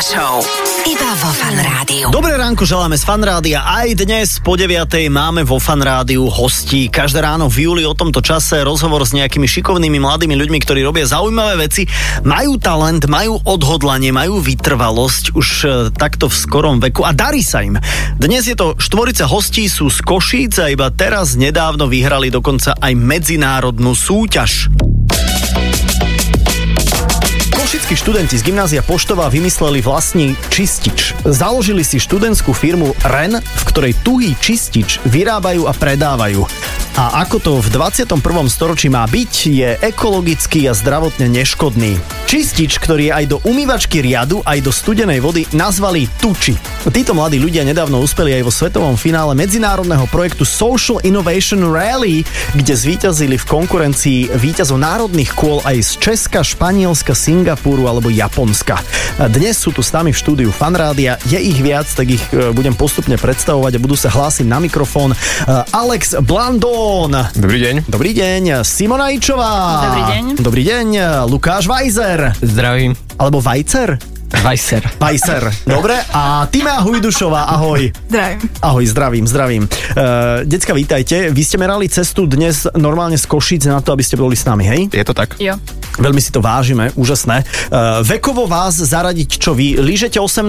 Show. Iba vo Fan. Dobré ránko želáme z Fan Rádia. Aj dnes po 9. máme vo Fan Rádiu hostí. Každé ráno v júli o tomto čase rozhovor s nejakými šikovnými mladými ľuďmi, ktorí robia zaujímavé veci, majú talent, majú odhodlanie, majú vytrvalosť už e, takto v skorom veku a darí sa im. Dnes je to štvorica hostí, sú z Košíc a iba teraz nedávno vyhrali dokonca aj medzinárodnú súťaž. Košickí študenti z gymnázia Poštová vymysleli vlastný čistič. Založili si študentskú firmu REN, v ktorej tuhý čistič vyrábajú a predávajú. A ako to v 21. storočí má byť, je ekologický a zdravotne neškodný. Čistič, ktorý je aj do umývačky riadu, aj do studenej vody, nazvali Tuči. Títo mladí ľudia nedávno uspeli aj vo svetovom finále medzinárodného projektu Social Innovation Rally, kde zvíťazili v konkurencii víťazov národných kôl aj z Česka, Španielska, Singapuru alebo Japonska. Dnes sú tu s nami v štúdiu Fanrádia, je ich viac, tak ich e, budem postupne predstavovať a budú sa hlásiť na mikrofón. E, Alex Blandón. Dobrý deň. Dobrý deň. Simona Ičová. Dobrý deň. Dobrý deň. Lukáš Vajzer. Zdravím. Alebo Vajcer. Vajser. Vajser. Dobre. A Tima Hujdušová. Ahoj. Zdravím. Ahoj, zdravím, zdravím. Uh, decka, vítajte. Vy ste merali cestu dnes normálne z Košic na to, aby ste boli s nami, hej? Je to tak? Jo. Veľmi si to vážime, úžasné. Uh, vekovo vás zaradiť čo vy? Lížete 18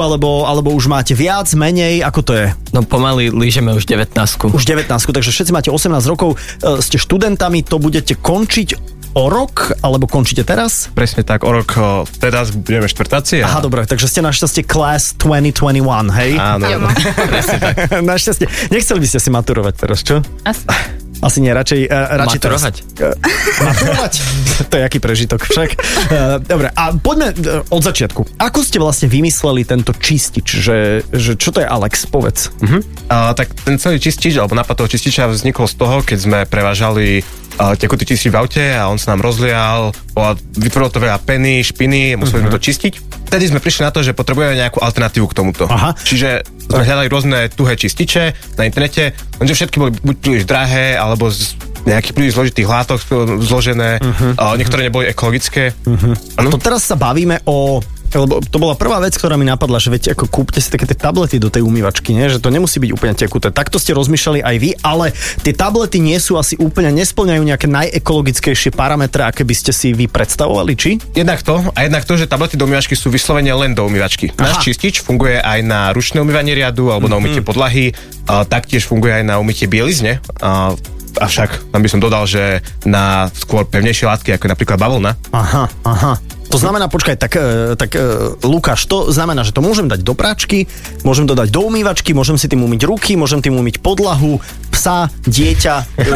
alebo, alebo už máte viac, menej? Ako to je? No pomaly lížeme už 19. Už 19, takže všetci máte 18 rokov, uh, ste študentami, to budete končiť o rok, alebo končíte teraz? Presne tak, o rok o, teraz budeme štvrtáci. A... Aha, dobre, takže ste našťastie class 2021, hej? Áno, presne tak. našťastie. Nechceli by ste si maturovať teraz, čo? Asi. Asi nie, radšej, uh, radšej Maturovať? teraz. Uh, maturovať? to je aký prežitok však. Uh, dobre, a poďme uh, od začiatku. Ako ste vlastne vymysleli tento čistič? Že, že čo to je Alex? Povedz. Uh-huh. A, tak ten celý čistič, alebo nápad toho čističa vznikol z toho, keď sme prevážali tekutý čistič v aute a on sa nám rozlial, vytvorilo to veľa peny, špiny, museli sme to čistiť. Vtedy sme prišli na to, že potrebujeme nejakú alternatívu k tomuto. Aha. Čiže sme hľadali rôzne tuhé čističe na internete, lenže všetky boli buď príliš drahé, alebo z nejakých príliš zložitých látok zložené, uh-huh. niektoré neboli ekologické. Uh-huh. A to teraz sa bavíme o lebo to bola prvá vec, ktorá mi napadla, že viete, ako kúpte si také tie tablety do tej umývačky, nie? že to nemusí byť úplne tekuté. Takto ste rozmýšľali aj vy, ale tie tablety nie sú asi úplne, nesplňajú nejaké najekologickejšie parametre, aké by ste si vy predstavovali, či? Jednak to, a jednak to, že tablety do umývačky sú vyslovene len do umývačky. Aha. Náš čistič funguje aj na ručné umývanie riadu alebo na umytie podlahy, a taktiež funguje aj na umytie bielizne. A, avšak tam by som dodal, že na skôr pevnejšie látky, ako je napríklad bavlna. Aha, aha. To znamená, počkaj, tak, e, tak e, Lukáš, to znamená, že to môžem dať do práčky, môžem to dať do umývačky, môžem si tým umyť ruky, môžem tým umyť podlahu, psa, dieťa, e,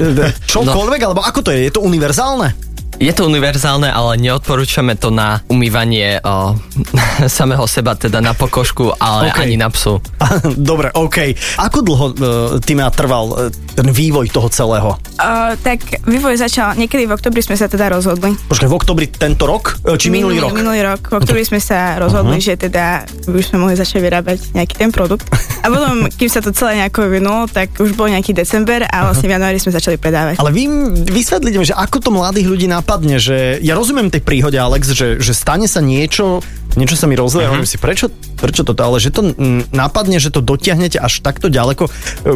e, čokoľvek, alebo ako to je? Je to univerzálne? Je to univerzálne, ale neodporúčame to na umývanie o, samého seba, teda na pokožku, ale OK. okay. ani na psu. Dobre, OK. Ako dlho uh, ty ma trval e, ten vývoj toho celého? Uh, tak vývoj začal, niekedy v oktobri sme sa teda rozhodli. Počkaj, v oktobri tento rok? E, Či minulý, rok? Minulý rok. V oktobri sme sa rozhodli, uh-huh. že teda už sme mohli začať vyrábať nejaký ten produkt. A potom, kým sa to celé nejako vyvinulo, tak už bol nejaký december a vlastne v januári sme začali predávať. Ale vy vysvetlite že ako to mladých ľudí napadne, že ja rozumiem tej príhode, Alex, že, že stane sa niečo, niečo sa mi rozleje, uh-huh. si, prečo, prečo toto, ale že to napadne, že to dotiahnete až takto ďaleko. E,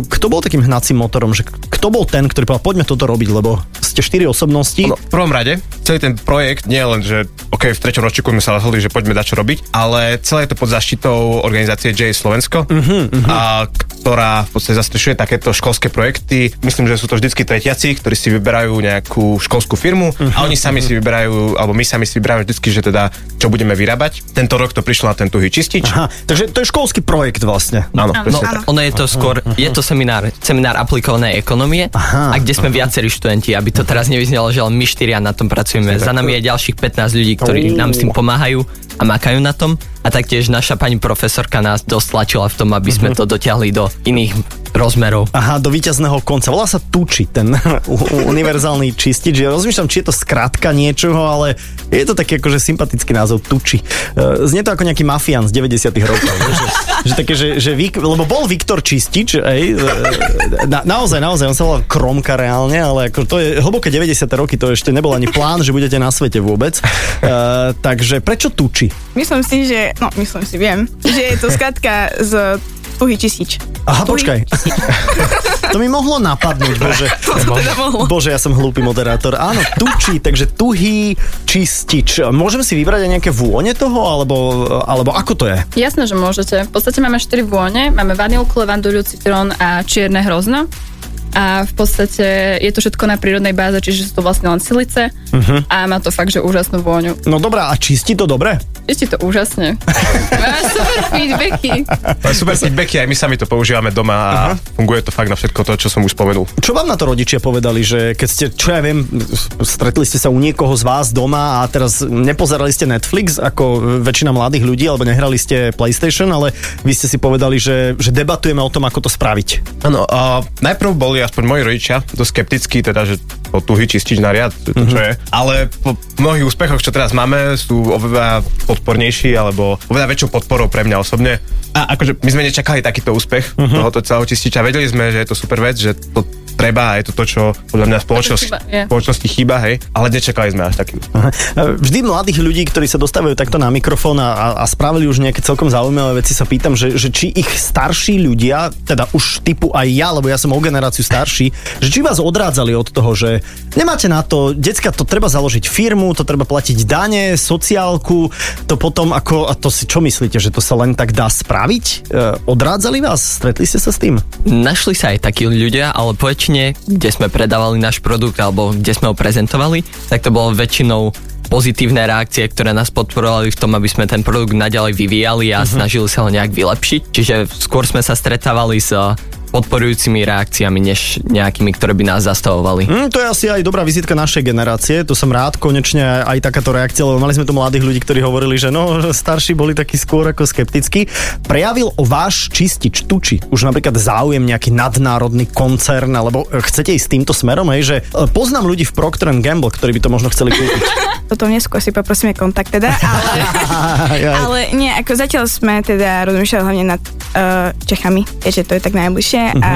Kto bol takým hnacím motorom, že kto bol ten, ktorý povedal, poďme toto robiť, lebo ste štyri osobnosti. No, v prvom rade, celý ten projekt nie je len, že OK, v treťom ročníku sme sa rozhodli, že poďme dať čo robiť, ale celé je to pod zaštitou organizácie J Slovensko, uh-huh, uh-huh. A, ktorá v podstate zastrešuje takéto školské projekty. Myslím, že sú to vždycky tretiaci, ktorí si vyberajú nejakú školskú firmu uh-huh, a oni sami si vyberajú, alebo my sami si vyberáme vždycky, že teda čo budeme vyrábať. Tento rok to prišlo na ten tuhý čistič. Aha, takže to je školský projekt vlastne. Áno, Áno, presne. Ono je to skôr, je to seminár, seminár aplikovanej ekonomie, Aha, a kde sme viacerí študenti, aby to teraz nevyznelo, že len my štyria na tom pracujeme. Za nami je ďalších 15 ľudí, ktorí nám s tým pomáhajú a makajú na tom. A taktiež naša pani profesorka nás dosť tlačila v tom, aby sme to dotiahli do iných rozmerov. Aha, do víťazného konca. Volá sa Tuči, ten univerzálny čistič. Ja rozmýšľam, či je to skratka niečoho, ale je to taký akože sympatický názov Tuči. E, Znie to ako nejaký mafián z 90 rokov. že, že také, že, že Vik, lebo bol Viktor Čistič, ej, e, na, naozaj, naozaj, on sa volal Kromka reálne, ale ako to je hlboké 90 roky, to ešte nebol ani plán, že budete na svete vôbec. E, takže prečo Tuči? Myslím si, že, no myslím si, viem, že je to skratka z tuhý čistič. Aha, Tuhý počkaj. To mi mohlo napadnúť, bože. teda mohlo. Bože, ja som hlúpy moderátor. Áno, tučí, takže tuhý čistič. Môžem si vybrať aj nejaké vône toho, alebo, alebo ako to je? Jasné, že môžete. V podstate máme 4 vône. Máme vanilku, levanduľu, citrón a čierne hrozno. A v podstate je to všetko na prírodnej báze, čiže sú to vlastne len silice uh-huh. a má to fakt, že úžasnú vôňu. No dobrá, a čistí to dobre? Ešte to úžasne. Máš super feedbacky. Super feedbacky, aj my sami to používame doma a funguje to fakt na všetko to, čo som už spomenul. Čo vám na to rodičia povedali, že keď ste, čo ja viem, stretli ste sa u niekoho z vás doma a teraz nepozerali ste Netflix ako väčšina mladých ľudí, alebo nehrali ste PlayStation, ale vy ste si povedali, že, že debatujeme o tom, ako to spraviť. Áno, uh, najprv boli aspoň moji rodičia dosť skeptickí, teda, že to tuhý čistič na riad, to, to čo je. Ale po mnohých úspechoch, čo teraz máme, sú oveľa podpornejší, alebo oveľa väčšou podporou pre mňa osobne. A akože my sme nečakali takýto úspech uh-huh. tohoto celého čističa. Vedeli sme, že je to super vec, že to treba a je to to, čo podľa mňa spoločnosť, chýba, je. spoločnosti chýba, hej. Ale nečakali sme až taký. Vždy mladých ľudí, ktorí sa dostávajú takto na mikrofón a, a spravili už nejaké celkom zaujímavé veci, sa pýtam, že, že či ich starší ľudia, teda už typu aj ja, lebo ja som o generáciu starší, že či vás odrádzali od toho, že nemáte na to, decka, to treba založiť firmu, to treba platiť dane, sociálku, to potom ako, a to si čo myslíte, že to sa len tak dá spraviť? E, odrádzali vás? Stretli ste sa s tým? Našli sa aj takí ľudia, ale po väčšine, kde sme predávali náš produkt alebo kde sme ho prezentovali, tak to bolo väčšinou pozitívne reakcie, ktoré nás podporovali v tom, aby sme ten produkt naďalej vyvíjali a uh-huh. snažili sa ho nejak vylepšiť. Čiže skôr sme sa stretávali s podporujúcimi reakciami, než nejakými, ktoré by nás zastavovali. Mm, to je asi aj dobrá vizitka našej generácie, to som rád, konečne aj takáto reakcia, lebo mali sme tu mladých ľudí, ktorí hovorili, že no, starší boli takí skôr ako skeptickí. Prejavil o váš čistič tuči už napríklad záujem nejaký nadnárodný koncern, alebo chcete ísť týmto smerom, hej, že e, poznám ľudí v Procter Gamble, ktorí by to možno chceli kúpiť. Potom neskôr si poprosíme kontakt teda, ale, ale nie, ako zatiaľ sme teda rozmýšľali hlavne nad uh, Čechami, keďže to je tak najbližšie uh-huh. a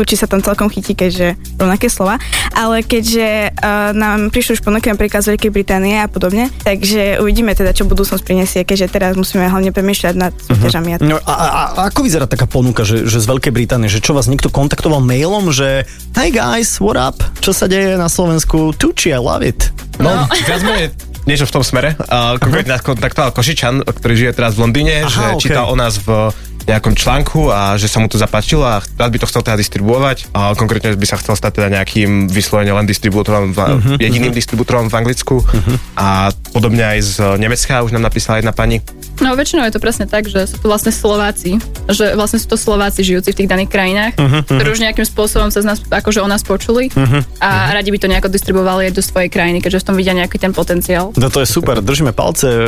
určite sa tam celkom chytí, keďže rovnaké slova, ale keďže uh, nám prišli už ponuky napríklad z Veľkej Británie a podobne, takže uvidíme teda, čo budúcnosť prinesie, keďže teraz musíme hlavne premýšľať nad súťažami. Uh-huh. No a, a, a ako vyzerá taká ponuka, že, že z Veľkej Británie, že čo vás niekto kontaktoval mailom, že hey guys, what up? Čo sa deje na Slovensku? Tucci, I love it. No, menej niečo v tom smere. Uh, konkrétne nás kontaktoval Košičan, ktorý žije teraz v Londýne, Aha, že okej. čítal o nás v nejakom článku a že sa mu to zapáčilo a rád by to chcel teda distribuovať. A konkrétne by sa chcel stať teda nejakým vyslovene len distribútorom, v, uh-huh, jediným uh-huh. distribútorom v Anglicku. Uh-huh. A podobne aj z Nemecka už nám napísala jedna pani. No väčšinou je to presne tak, že sú to vlastne Slováci, že vlastne sú to Slováci žijúci v tých daných krajinách, uh-huh, ktorí už nejakým spôsobom sa z nás, akože o nás počuli uh-huh, a radi by to nejako distribuovali aj do svojej krajiny, keďže v tom vidia nejaký ten potenciál. No to je super, držíme palce e,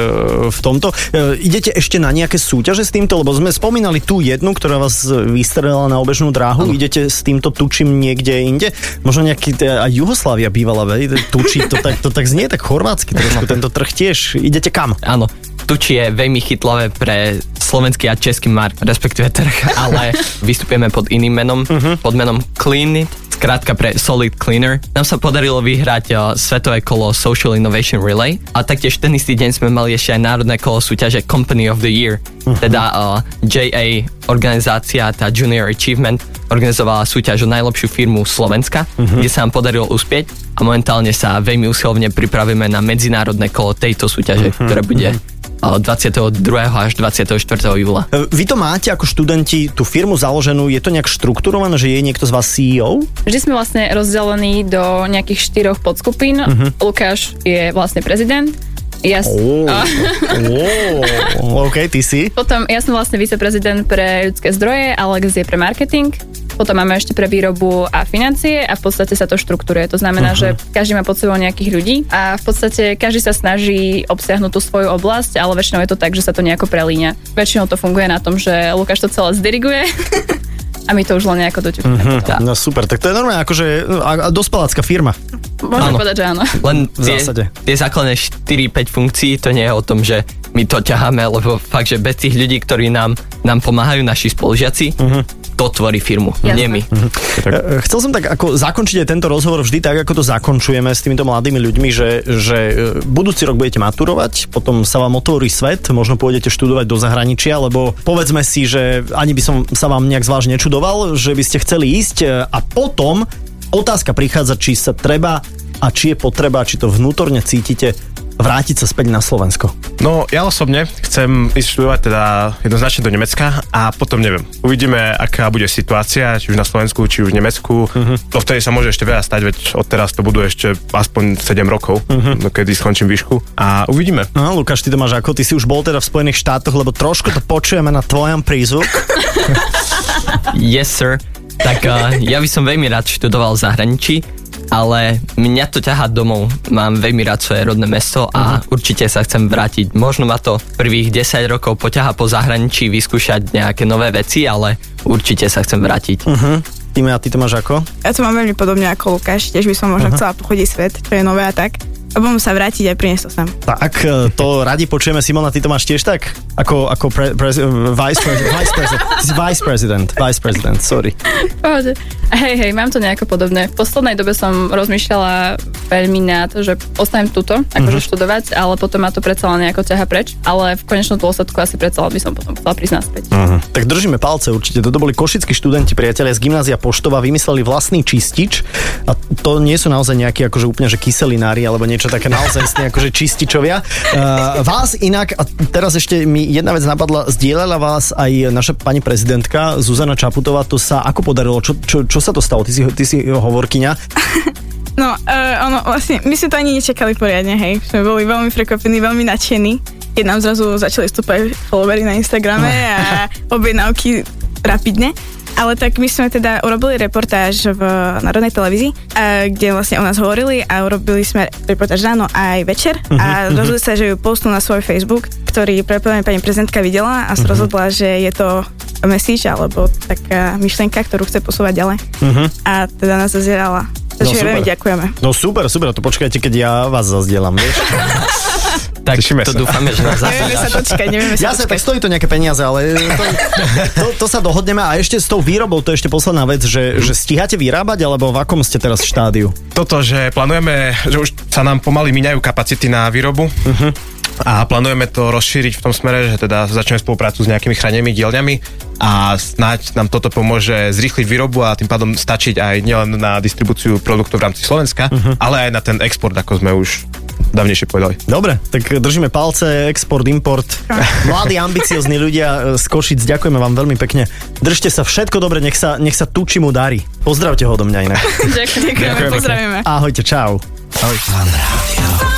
v tomto. E, Idete ešte na nejaké súťaže s týmto, lebo sme spomínali tú jednu, ktorá vás vystrelila na obežnú dráhu. Ano. Idete s týmto tučím niekde inde? Možno nejaký, e, aj Jugoslávia bývala, tučí, to tak, to tak znie tak chorvátsky trošku, tento trh tiež. Idete kam? Áno, tuči je veľmi chytlavé pre slovenský a český mark, respektíve trh, ale vystupujeme pod iným menom, uh-huh. pod menom Clean It, skrátka pre Solid Cleaner. Nám sa podarilo vyhrať uh, svetové kolo Social Innovation Relay a taktiež ten istý deň sme mali ešte aj národné kolo súťaže Company of the Year, uh-huh. teda uh, JA organizácia, tá Junior Achievement, organizovala súťaž o najlepšiu firmu Slovenska, uh-huh. kde sa nám podarilo uspieť a momentálne sa veľmi usilovne pripravíme na medzinárodné kolo tejto súťaže, uh-huh. ktoré bude uh, 22. až 24. júla. E, Vy to máte ako študenti tú firmu založenú, je to nejak štrukturované, že je niekto z vás CEO? Vždy sme vlastne rozdelení do nejakých štyroch podskupín. Uh-huh. Lukáš je vlastne prezident. Ja, s- Oh, oh, OK, ty si? potom ja som vlastne viceprezident pre ľudské zdroje, Alex je pre marketing. Potom máme ešte pre výrobu a financie a v podstate sa to štruktúruje. To znamená, uh-huh. že každý má pod sebou nejakých ľudí a v podstate každý sa snaží obsiahnuť tú svoju oblasť, ale väčšinou je to tak, že sa to nejako prelíňa. Väčšinou to funguje na tom, že Lukáš to celé zdiriguje a my to už len nejako doťukneme. Mhm. Mm-hmm. No super, tak to je normálne akože a, a dospelácka firma. Môžem Áno. povedať, že áno. Len V tie, zásade. tie základné 4-5 funkcií, to nie je o tom, že my to ťaháme, lebo fakt, že bez tých ľudí, ktorí nám, nám pomáhajú, naši spolužiaci, to tvorí firmu, Jasné. nie my. E, Chcel som tak ako zakončiť aj tento rozhovor vždy tak, ako to zakončujeme s týmito mladými ľuďmi, že, že e, budúci rok budete maturovať, potom sa vám otvorí svet, možno pôjdete študovať do zahraničia, lebo povedzme si, že ani by som sa vám nejak zvlášť nečudoval, že by ste chceli ísť e, a potom otázka prichádza, či sa treba a či je potreba, či to vnútorne cítite vrátiť sa späť na Slovensko. No, ja osobne chcem ísť študovať teda jednoznačne do Nemecka a potom neviem. Uvidíme, aká bude situácia, či už na Slovensku, či už v Nemecku. Uh-huh. To vtedy sa môže ešte veľa stať, veď od teraz to budú ešte aspoň 7 rokov, uh-huh. kedy skončím výšku. A uvidíme. No, Lukáš, ty to máš ako? Ty si už bol teda v Spojených štátoch, lebo trošku to počujeme na tvojom prízvuk. Yes, sir. Tak uh, ja by som veľmi rád študoval v zahraničí, ale mňa to ťahá domov. Mám veľmi rád svoje rodné mesto a uh-huh. určite sa chcem vrátiť. Možno ma to prvých 10 rokov poťaha po zahraničí vyskúšať nejaké nové veci, ale určite sa chcem vrátiť. Uh-huh. Ty, a ty to máš ako? Ja to mám veľmi podobne ako Lukáš, tiež by som možno uh-huh. chcela pochodiť svet, čo je nové a tak. A budem sa vrátiť aj priniesť to sem. Tak, e, to radi počujeme. Simona, ty to máš tiež tak? Ako, ako pre, pre, vice, president, vice president. Vice president. Vice president, sorry. Pohode. Hej, hej, mám to nejako podobné. V poslednej dobe som rozmýšľala veľmi na to, že ostanem tuto, akože Mhm. uh-huh. študovať, ale potom ma to predsa len nejako ťaha preč. Ale v konečnom dôsledku asi predsa len by som potom chcela prísť naspäť. Uh-huh. Tak držíme palce určite. Toto boli košickí študenti, priatelia z gymnázia Poštova, vymysleli vlastný čistič. A to nie sú naozaj nejakí akože úplne že kyselinári alebo niečo také naozaj akože čističovia. Uh, vás inak, a teraz ešte mi jedna vec napadla, zdieľala vás aj naša pani prezidentka Zuzana Čaputová, to sa ako podarilo? Čo, čo, čo sa to stalo? Ty si, ty si hovorkyňa. No, uh, ono, vlastne, my sme to ani nečakali poriadne, hej. Sme boli veľmi prekvapení, veľmi nadšení. Keď nám zrazu začali stúpať followery na Instagrame a objednávky rapidne. Ale tak my sme teda urobili reportáž v Národnej televízii, a kde vlastne o nás hovorili a urobili sme reportáž ráno aj večer a rozhodli sa, že ju postnú na svoj Facebook, ktorý prepovedané pani prezidentka videla a sa rozhodla, že je to message alebo taká myšlienka, ktorú chce posúvať ďalej. A teda nás zazierala. Takže super. veľmi ďakujeme. No super, super, to počkajte, keď ja vás zazdielam, vieš? Tak Tešíme to sa. dúfame, že nás Nevieme sa zase dočkať, nevieme sa Jasne, tak stojí to nejaké peniaze, ale to, to, to sa dohodneme. A ešte s tou výrobou, to je ešte posledná vec, že, že stíhate vyrábať, alebo v akom ste teraz štádiu? Toto, že plánujeme, že už sa nám pomaly míňajú kapacity na výrobu. Uh-huh. A plánujeme to rozšíriť v tom smere, že teda začneme spoluprácu s nejakými chránenými dielňami a snáď nám toto pomôže zrýchliť výrobu a tým pádom stačiť aj nielen na distribúciu produktov v rámci Slovenska, uh-huh. ale aj na ten export, ako sme už dávnejšie povedali. Dobre, tak držíme palce, export, import. Mladí, ambiciozní ľudia z Košic, ďakujeme vám veľmi pekne. Držte sa, všetko dobre, nech sa, nech sa tuči mu darí. Pozdravte ho do mňa inak. Ďakujem. Ďakujeme, pozdravíme. Ahojte, čau. Fan Rádio.